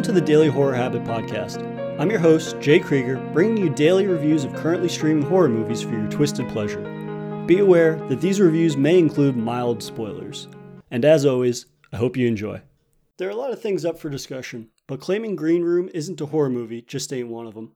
Welcome to the Daily Horror Habit Podcast. I'm your host, Jay Krieger, bringing you daily reviews of currently streaming horror movies for your twisted pleasure. Be aware that these reviews may include mild spoilers. And as always, I hope you enjoy. There are a lot of things up for discussion, but claiming Green Room isn't a horror movie just ain't one of them.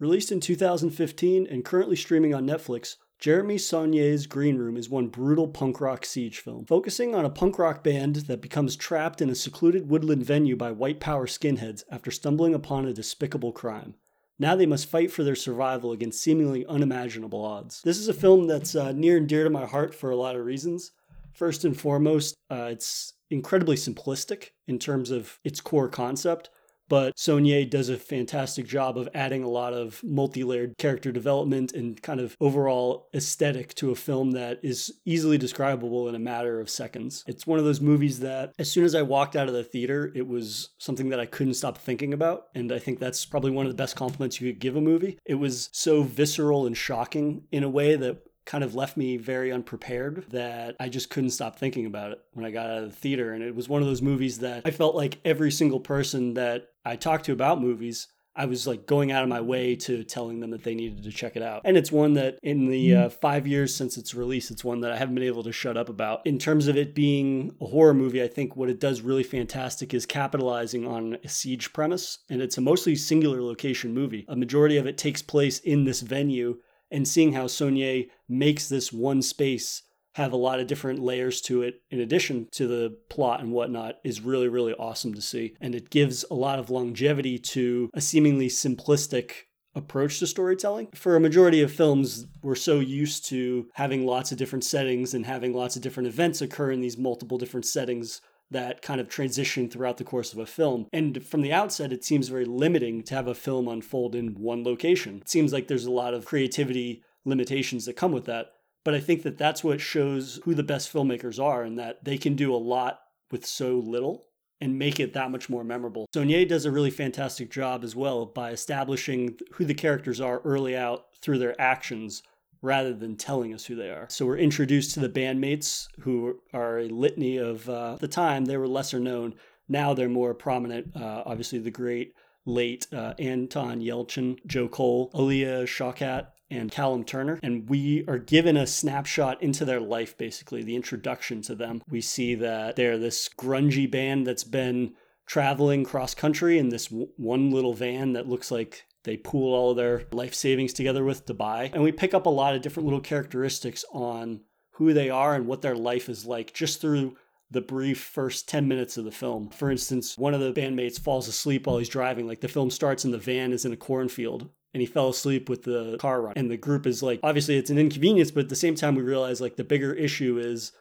Released in 2015 and currently streaming on Netflix, Jeremy Saulnier's Green Room is one brutal punk rock siege film, focusing on a punk rock band that becomes trapped in a secluded woodland venue by white power skinheads after stumbling upon a despicable crime. Now they must fight for their survival against seemingly unimaginable odds. This is a film that's uh, near and dear to my heart for a lot of reasons. First and foremost, uh, it's incredibly simplistic in terms of its core concept, but Saulnier does a fantastic job of adding a lot of multi layered character development and kind of overall aesthetic to a film that is easily describable in a matter of seconds. It's one of those movies that, as soon as I walked out of the theater, it was something that I couldn't stop thinking about. And I think that's probably one of the best compliments you could give a movie. It was so visceral and shocking in a way that kind of left me very unprepared that I just couldn't stop thinking about it when I got out of the theater. And it was one of those movies that I felt like every single person that I talked to about movies I was like going out of my way to telling them that they needed to check it out. And it's one that in the uh, five years since its release, it's one that I haven't been able to shut up about. In terms of it being a horror movie, I think what it does really fantastic is capitalizing on a siege premise. And it's a mostly singular location movie. A majority of it takes place in this venue and seeing how Saulnier makes this one space have a lot of different layers to it in addition to the plot and whatnot is really really awesome to see and it gives a lot of longevity to a seemingly simplistic approach to storytelling. For a majority of films, we're so used to having lots of different settings and having lots of different events occur in these multiple different settings that kind of transition throughout the course of a film. And from the outset, it seems very limiting to have a film unfold in one location. It seems like there's a lot of creativity limitations that come with that. But I think that that's what shows who the best filmmakers are and that they can do a lot with so little and make it that much more memorable. Saulnier does a really fantastic job as well by establishing who the characters are early out through their actions rather than telling us who they are. So we're introduced to the bandmates who are a litany of uh, the time they were lesser known. Now they're more prominent. Uh, obviously, the great late uh, Anton Yelchin, Joe Cole, Alia Shawkat, and Callum Turner. And we are given a snapshot into their life, basically, the introduction to them. We see that they're this grungy band that's been traveling cross country in this w- one little van that looks like they pool all their life savings together with to buy. And we pick up a lot of different little characteristics on who they are and what their life is like just through the brief first 10 minutes of the film. For instance, one of the bandmates falls asleep while he's driving. Like the film starts and the van is in a cornfield and he fell asleep with the car run. And the group is like, obviously it's an inconvenience, but at the same time, we realize like the bigger issue is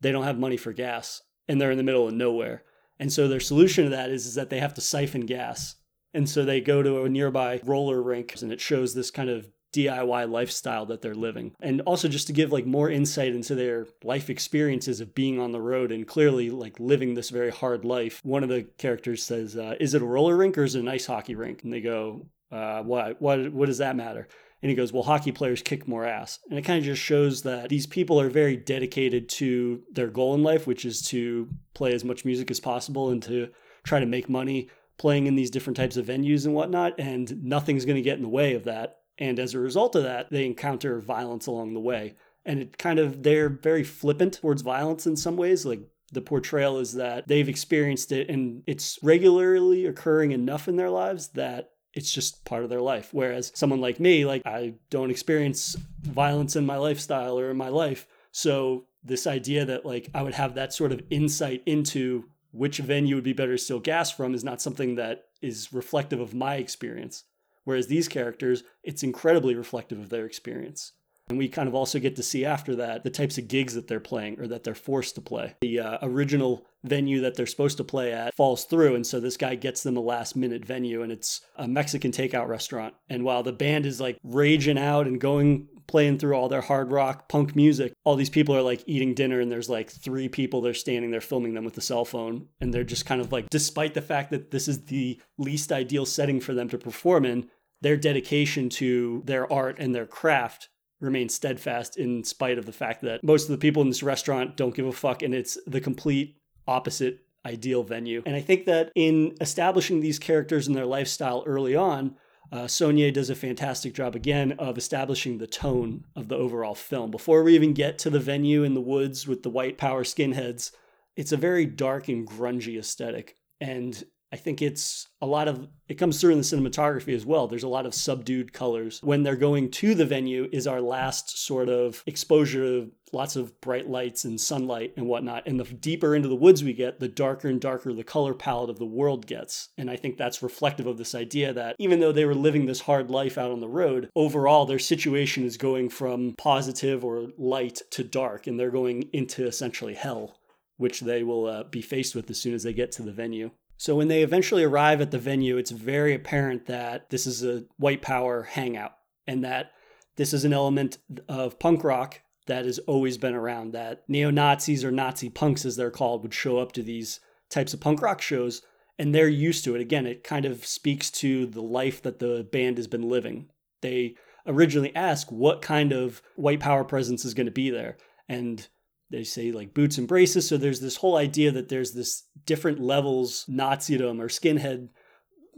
they don't have money for gas and they're in the middle of nowhere. And so their solution to that is, is that they have to siphon gas. And so they go to a nearby roller rink and it shows this kind of DIY lifestyle that they're living. And also just to give like more insight into their life experiences of being on the road and clearly like living this very hard life. One of the characters says, uh, "Is it a roller rink or is it an ice hockey rink?" And they go, uh, "What? What? What does that matter?" And he goes, Well, hockey players kick more ass. And it kind of just shows that these people are very dedicated to their goal in life, which is to play as much music as possible and to try to make money playing in these different types of venues and whatnot. And nothing's going to get in the way of that. And as a result of that, they encounter violence along the way. And it kind of, they're very flippant towards violence in some ways. Like the portrayal is that they've experienced it and it's regularly occurring enough in their lives that it's just part of their life. Whereas someone like me, like I don't experience violence in my lifestyle or in my life. So this idea that like I would have that sort of insight into which venue would be better to steal gas from is not something that is reflective of my experience. Whereas these characters, it's incredibly reflective of their experience. And we kind of also get to see after that the types of gigs that they're playing or that they're forced to play. The uh, original venue that they're supposed to play at falls through. And so this guy gets them a last minute venue and it's a Mexican takeout restaurant. And while the band is like raging out and going playing through all their hard rock punk music all these people are like eating dinner and there's like three people they're standing there filming them with a cell phone and they're just kind of like despite the fact that this is the least ideal setting for them to perform in their dedication to their art and their craft remains steadfast in spite of the fact that most of the people in this restaurant don't give a fuck and it's the complete opposite ideal venue. And I think that in establishing these characters and their lifestyle early on, uh, does a fantastic job again of establishing the tone of the overall film. Before we even get to the venue in the woods with the white power skinheads, it's a very dark and grungy aesthetic. And I think it's a lot of it comes through in the cinematography as well. There's a lot of subdued colors. When they're going to the venue is our last sort of exposure to lots of bright lights and sunlight and whatnot. And the deeper into the woods we get, the darker and darker the color palette of the world gets. And I think that's reflective of this idea that even though they were living this hard life out on the road, overall their situation is going from positive or light to dark, and they're going into essentially hell, which they will uh, be faced with as soon as they get to the venue. So when they eventually arrive at the venue, it's very apparent that this is a white power hangout and that this is an element of punk rock that has always been around. That neo Nazis or Nazi punks, as they're called, would show up to these types of punk rock shows and they're used to it. Again, it kind of speaks to the life that the band has been living. They originally ask what kind of white power presence is going to be there. And they say like boots and braces. So there's this whole idea that there's this different levels, Nazism or skinhead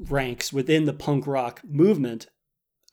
ranks within the punk rock movement.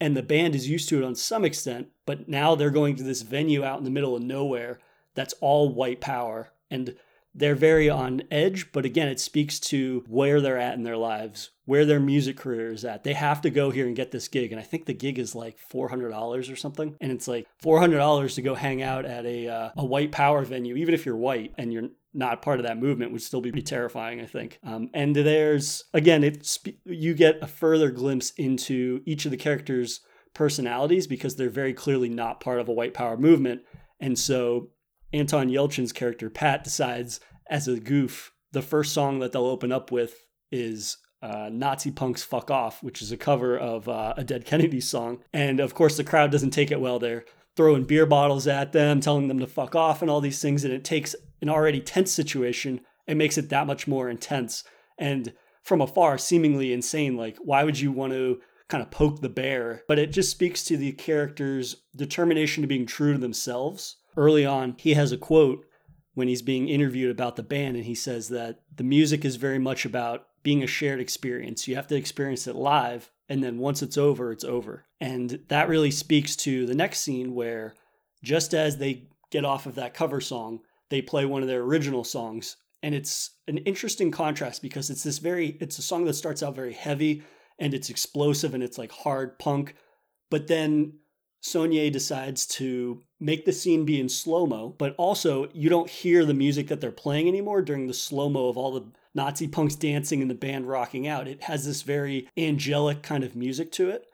And the band is used to it on some extent, but now they're going to this venue out in the middle of nowhere that's all white power. And they're very on edge, but again, it speaks to where they're at in their lives, where their music career is at. They have to go here and get this gig. And I think the gig is like $400 or something. And it's like $400 to go hang out at a, uh, a white power venue, even if you're white and you're not part of that movement would still be terrifying, I think. Um, and there's, again, it's, you get a further glimpse into each of the characters' personalities because they're very clearly not part of a white power movement. And so Anton Yelchin's character, Pat, decides as a goof, the first song that they'll open up with is uh, Nazi Punks Fuck Off, which is a cover of uh, a Dead Kennedy song. And of course, the crowd doesn't take it well. They're throwing beer bottles at them, telling them to fuck off, and all these things. And it takes an already tense situation and makes it that much more intense. And from afar, seemingly insane. Like, why would you want to kind of poke the bear? But it just speaks to the character's determination to being true to themselves early on, he has a quote when he's being interviewed about the band, and he says that the music is very much about being a shared experience. You have to experience it live, and then once it's over, it's over. And that really speaks to the next scene where just as they get off of that cover song, they play one of their original songs. And it's an interesting contrast because it's this very, it's a song that starts out very heavy and it's explosive and it's like hard punk. But then Saulnier decides to make the scene be in slow mo, but also you don't hear the music that they're playing anymore during the slow mo of all the Nazi punks dancing and the band rocking out. It has this very angelic kind of music to it,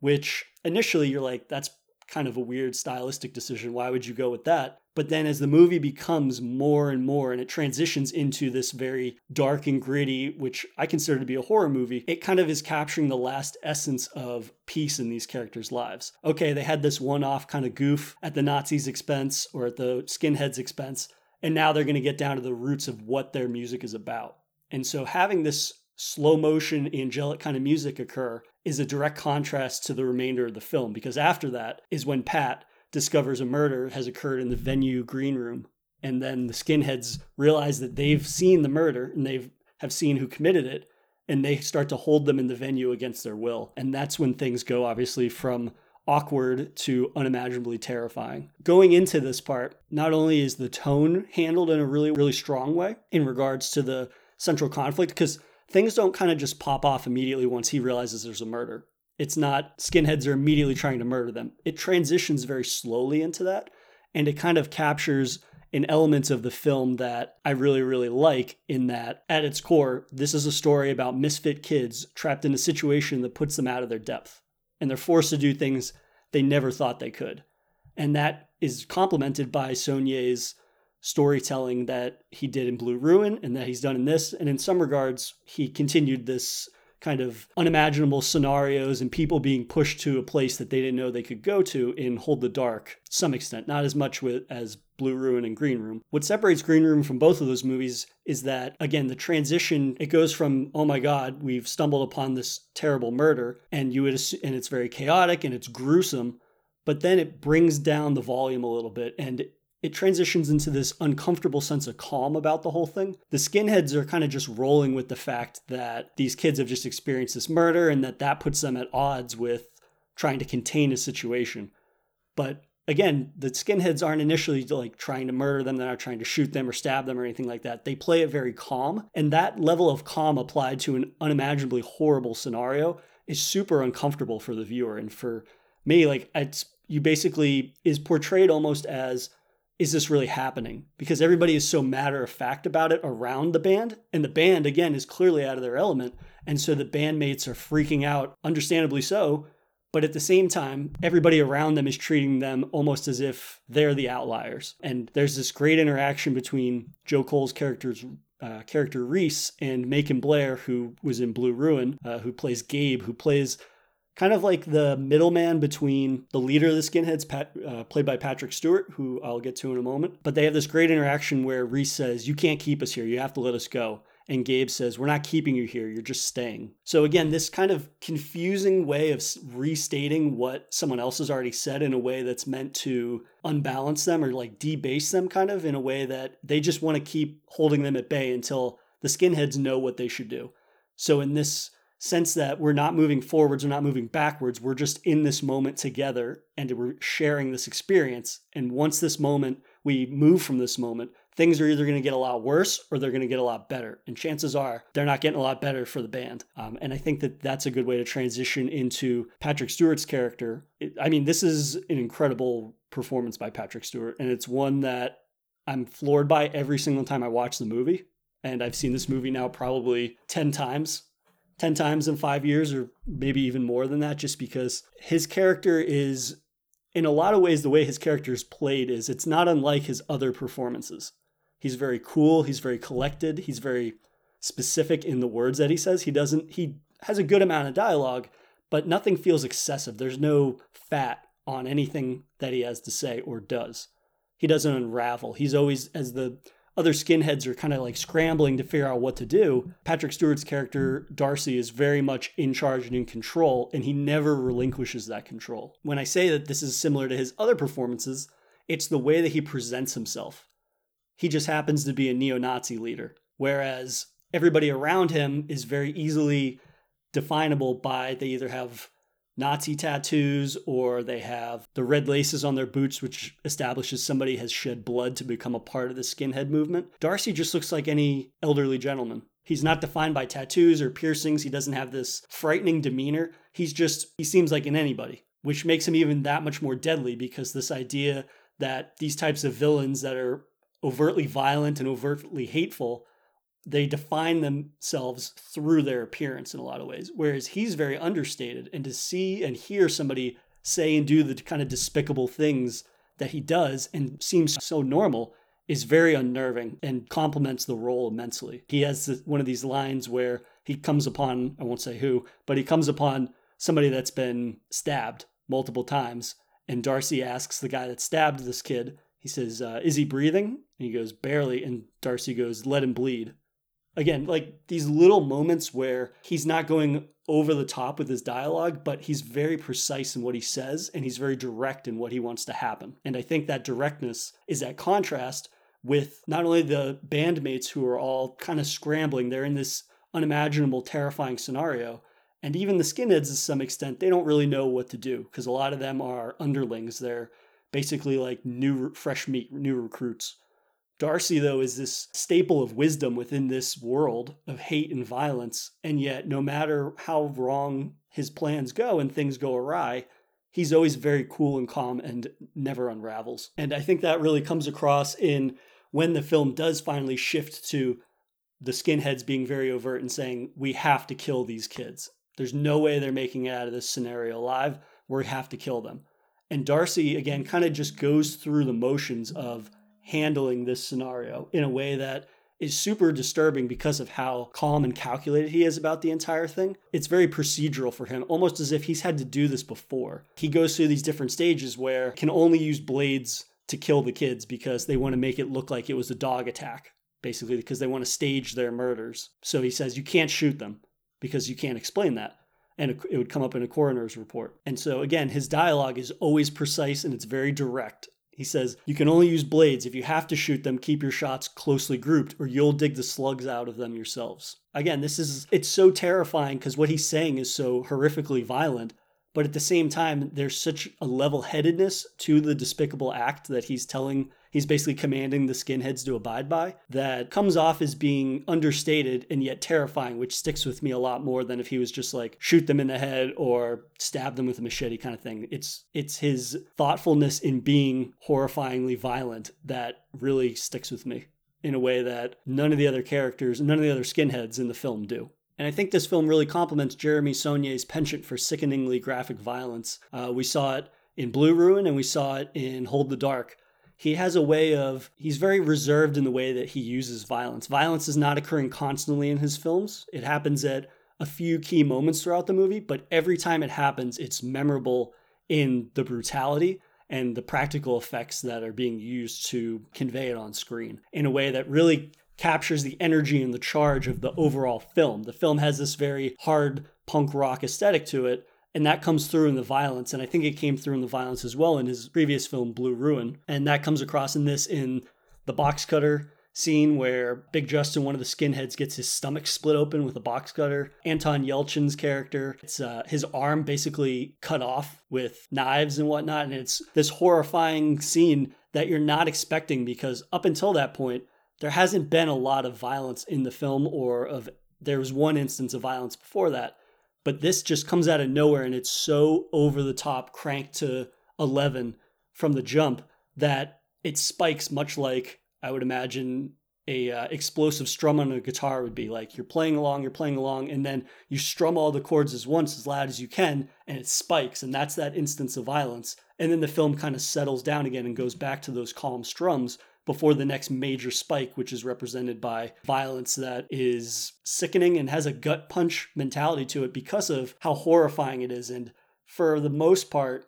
which initially you're like, that's kind of a weird stylistic decision. Why would you go with that? But then as the movie becomes more and more and it transitions into this very dark and gritty, which I consider to be a horror movie, it kind of is capturing the last essence of peace in these characters' lives. Okay, they had this one off kind of goof at the Nazis' expense or at the skinheads' expense, and now they're going to get down to the roots of what their music is about. And so having this slow motion, angelic kind of music occur is a direct contrast to the remainder of the film because after that is when Pat discovers a murder has occurred in the venue green room. And then the skinheads realize that they've seen the murder and they've have seen who committed it and they start to hold them in the venue against their will. And that's when things go obviously from awkward to unimaginably terrifying. Going into this part, not only is the tone handled in a really really strong way in regards to the central conflict because things don't kind of just pop off immediately once he realizes there's a murder. It's not skinheads are immediately trying to murder them. It transitions very slowly into that, and it kind of captures an elements of the film that I really, really like. In that, at its core, this is a story about misfit kids trapped in a situation that puts them out of their depth, and they're forced to do things they never thought they could. And that is complemented by Saulnier's storytelling that he did in Blue Ruin and that he's done in this. And in some regards, he continued this kind of unimaginable scenarios and people being pushed to a place that they didn't know they could go to in Hold the Dark some extent, not as much with as Blue Ruin and Green Room. What separates Green Room from both of those movies is that again the transition it goes from oh my god we've stumbled upon this terrible murder and you would assume, and it's very chaotic and it's gruesome, but then it brings down the volume a little bit and it transitions into this uncomfortable sense of calm about the whole thing. The skinheads are kind of just rolling with the fact that these kids have just experienced this murder and that that puts them at odds with trying to contain a situation. But again, the skinheads aren't initially like trying to murder them, they're not trying to shoot them or stab them or anything like that. They play it very calm. And that level of calm applied to an unimaginably horrible scenario is super uncomfortable for the viewer. And for me, like it's you basically is portrayed almost as is this really happening? Because everybody is so matter of fact about it around the band. And the band, again, is clearly out of their element. And so the bandmates are freaking out, understandably so. But at the same time, everybody around them is treating them almost as if they're the outliers. And there's this great interaction between Joe Cole's character's uh, character Reese and Macon Blair, who was in Blue Ruin, uh, who plays Gabe, who plays kind of like the middleman between the leader of the skinheads, Pat, uh, played by Patrick Stewart, who I'll get to in a moment. But they have this great interaction where Reese says, You can't keep us here. You have to let us go. And Gabe says, We're not keeping you here. You're just staying. So, again, this kind of confusing way of restating what someone else has already said in a way that's meant to unbalance them or like debase them, kind of in a way that they just want to keep holding them at bay until the skinheads know what they should do. So, in this sense that we're not moving forwards, we're not moving backwards, we're just in this moment together and we're sharing this experience. And once this moment, we move from this moment, things are either going to get a lot worse or they're going to get a lot better. And chances are they're not getting a lot better for the band. Um, and I think that that's a good way to transition into Patrick Stewart's character. It, I mean, this is an incredible performance by Patrick Stewart, and it's one that I'm floored by every single time I watch the movie. And I've seen this movie now probably 10 times 10 times in five years, or maybe even more than that, just because his character is, in a lot of ways, the way his character is played is it's not unlike his other performances. He's very cool, he's very collected, he's very specific in the words that he says. He doesn't, he has a good amount of dialogue, but nothing feels excessive. There's no fat on anything that he has to say or does. He doesn't unravel. He's always, as the other skinheads are kind of like scrambling to figure out what to do, Patrick Stewart's character, Darcy, is very much in charge and in control, and he never relinquishes that control. When I say that this is similar to his other performances, it's the way that he presents himself. He just happens to be a neo Nazi leader, whereas everybody around him is very easily definable by they either have Nazi tattoos or they have the red laces on their boots, which establishes somebody has shed blood to become a part of the skinhead movement. Darcy just looks like any elderly gentleman. He's not defined by tattoos or piercings. He doesn't have this frightening demeanor. He's just, he seems like an anybody, which makes him even that much more deadly because this idea that these types of villains that are overtly violent and overtly hateful they define themselves through their appearance in a lot of ways. Whereas he's very understated. And to see and hear somebody say and do the kind of despicable things that he does and seems so normal is very unnerving and complements the role immensely. He has this, one of these lines where he comes upon, I won't say who, but he comes upon somebody that's been stabbed multiple times. And Darcy asks the guy that stabbed this kid, he says, uh, Is he breathing? And he goes, Barely. And Darcy goes, Let him bleed again, like these little moments where he's not going over the top with his dialogue, but he's very precise in what he says and he's very direct in what he wants to happen. And I think that directness is at contrast with not only the bandmates who are all kind of scrambling, they're in this unimaginable, terrifying scenario. And even the skinheads, to some extent, they don't really know what to do because a lot of them are underlings. They're basically like new, fresh meat, new recruits. Darcy, though, is this staple of wisdom within this world of hate and violence. And yet, no matter how wrong his plans go and things go awry, he's always very cool and calm and never unravels. And I think that really comes across in when the film does finally shift to the skinheads being very overt and saying, we have to kill these kids. There's no way they're making it out of this scenario alive. We have to kill them. And Darcy, again, kind of just goes through the motions of handling this scenario in a way that is super disturbing because of how calm and calculated he is about the entire thing. It's very procedural for him, almost as if he's had to do this before. He goes through these different stages where can only use blades to kill the kids because they want to make it look like it was a dog attack, basically because they want to stage their murders. So he says you can't shoot them because you can't explain that. And it would come up in a coroner's report. And so, again, his dialogue is always precise and it's very direct He says, You can only use blades. If you have to shoot them, keep your shots closely grouped, or you'll dig the slugs out of them yourselves. Again, this is, it's so terrifying because what he's saying is so horrifically violent. But at the same time, there's such a level headedness to the despicable act that he's telling he's basically commanding the skinheads to abide by that comes off as being understated and yet terrifying, which sticks with me a lot more than if he was just like shoot them in the head or stab them with a machete kind of thing. It's it's his thoughtfulness in being horrifyingly violent that really sticks with me in a way that none of the other characters, none of the other skinheads in the film do. And I think this film really complements Jeremy Saulnier's penchant for sickeningly graphic violence. Uh, we saw it in Blue Ruin and we saw it in Hold the Dark he has a way of he's very reserved in the way that he uses violence. Violence is not occurring constantly in his films. It happens at a few key moments throughout the movie, but every time it happens, it's memorable in the brutality and the practical effects that are being used to convey it on screen in a way that really captures the energy and the charge of the overall film. The film has this very hard punk rock aesthetic to it, and that comes through in the violence. And i think it came through in the violence as well in his previous film blue ruin. And that comes across in this in the box cutter scene where big justin one of the skinheads gets his stomach split open with a box cutter. Anton yelchin's character it's uh, his arm basically cut off with knives and whatnot. And it's this horrifying scene that you're not expecting because up until that point there hasn't been a lot of violence in the film or of there was one instance of violence before that but this just comes out of nowhere and it's so over the top, cranked to 11 from the jump that it spikes much like I would imagine a uh, explosive strum on a guitar would be. Like you're playing along you're playing along and then you strum all the chords as once as loud as you can and it spikes and that's that instance of violence. And then the film kind of settles down again and goes back to those calm strums before the next major spike, which is represented by violence that is sickening and has a gut punch mentality to it because of how horrifying it is. And for the most part,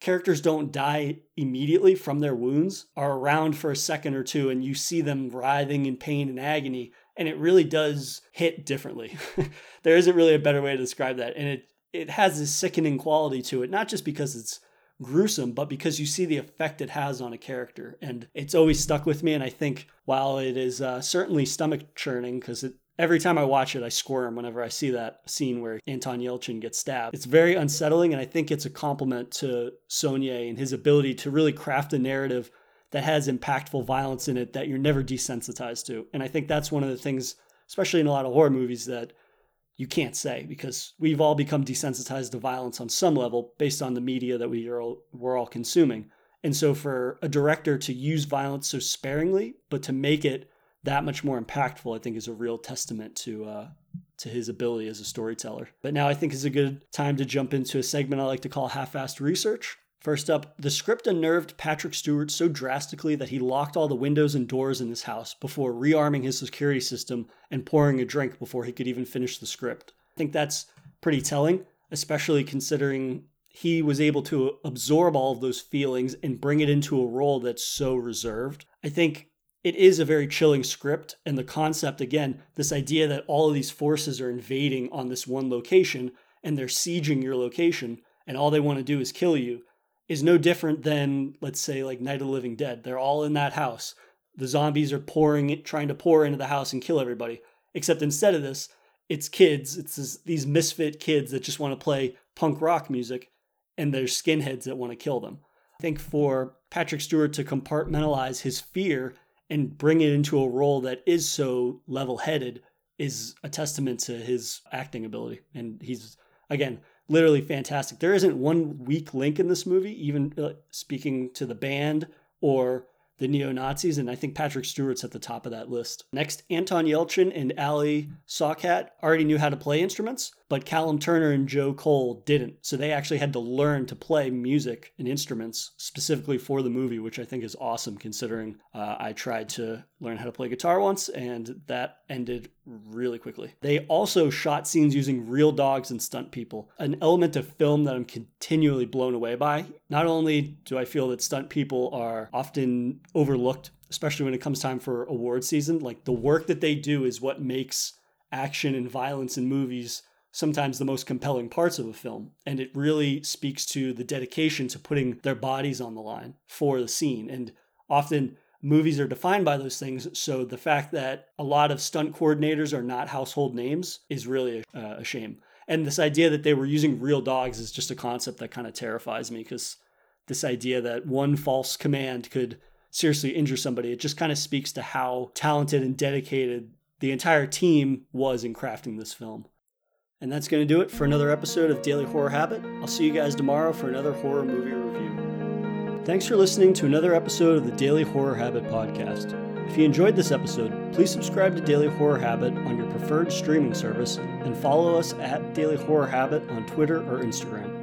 characters don't die immediately from their wounds, are around for a second or two, and you see them writhing in pain and agony. And it really does hit differently. there isn't really a better way to describe that. And it, it has this sickening quality to it, not just because it's gruesome, but because you see the effect it has on a character. And it's always stuck with me. And I think while it is uh, certainly stomach churning, because it every time I watch it, I squirm whenever I see that scene where Anton Yelchin gets stabbed. It's very unsettling, and I think it's a compliment to Saulnier and his ability to really craft a narrative that has impactful violence in it that you're never desensitized to. And I think that's one of the things, especially in a lot of horror movies, that you can't say because we've all become desensitized to violence on some level based on the media that we are all, we're all consuming. And so for a director to use violence so sparingly, but to make it that much more impactful, I think is a real testament to uh, to his ability as a storyteller. But now I think is a good time to jump into a segment I like to call half-assed research. First up, the script unnerved Patrick Stewart so drastically that he locked all the windows and doors in his house before rearming his security system and pouring a drink before he could even finish the script. I think that's pretty telling, especially considering he was able to absorb all of those feelings and bring it into a role that's so reserved. I think it is a very chilling script, and the concept again, this idea that all of these forces are invading on this one location and they're sieging your location, and all they want to do is kill you is no different than, let's say, like Night of the Living Dead. They're all in that house. The zombies are pouring, trying to pour into the house and kill everybody. Except instead of this, it's kids. It's this, these misfit kids that just want to play punk rock music, and there's skinheads that want to kill them. I think for Patrick Stewart to compartmentalize his fear and bring it into a role that is so level headed is a testament to his acting ability. And he's, again, literally fantastic. There isn't one weak link in this movie, even uh, speaking to the band or the neo Nazis, and I think Patrick Stewart's at the top of that list. Next, Anton Yelchin and Alia Shawkat already knew how to play instruments, but Callum Turner and Joe Cole didn't. So they actually had to learn to play music and instruments specifically for the movie, which I think is awesome considering uh, I tried to learn how to play guitar once and that ended really quickly. They also shot scenes using real dogs and stunt people, an element of film that I'm continually blown away by. Not only do I feel that stunt people are often overlooked, especially when it comes time for award season, like the work that they do is what makes action and violence in movies sometimes the most compelling parts of a film. And it really speaks to the dedication to putting their bodies on the line for the scene. And often movies are defined by those things. So the fact that a lot of stunt coordinators are not household names is really a, uh, a shame. And this idea that they were using real dogs is just a concept that kind of terrifies me because this idea that one false command could seriously injure somebody, it just kind of speaks to how talented and dedicated the entire team was in crafting this film. And that's going to do it for another episode of Daily Horror Habit. I'll see you guys tomorrow for another horror movie review. Thanks for listening to another episode of the Daily Horror Habit podcast. If you enjoyed this episode, please subscribe to Daily Horror Habit on your preferred streaming service and follow us at Daily Horror Habit on Twitter or Instagram.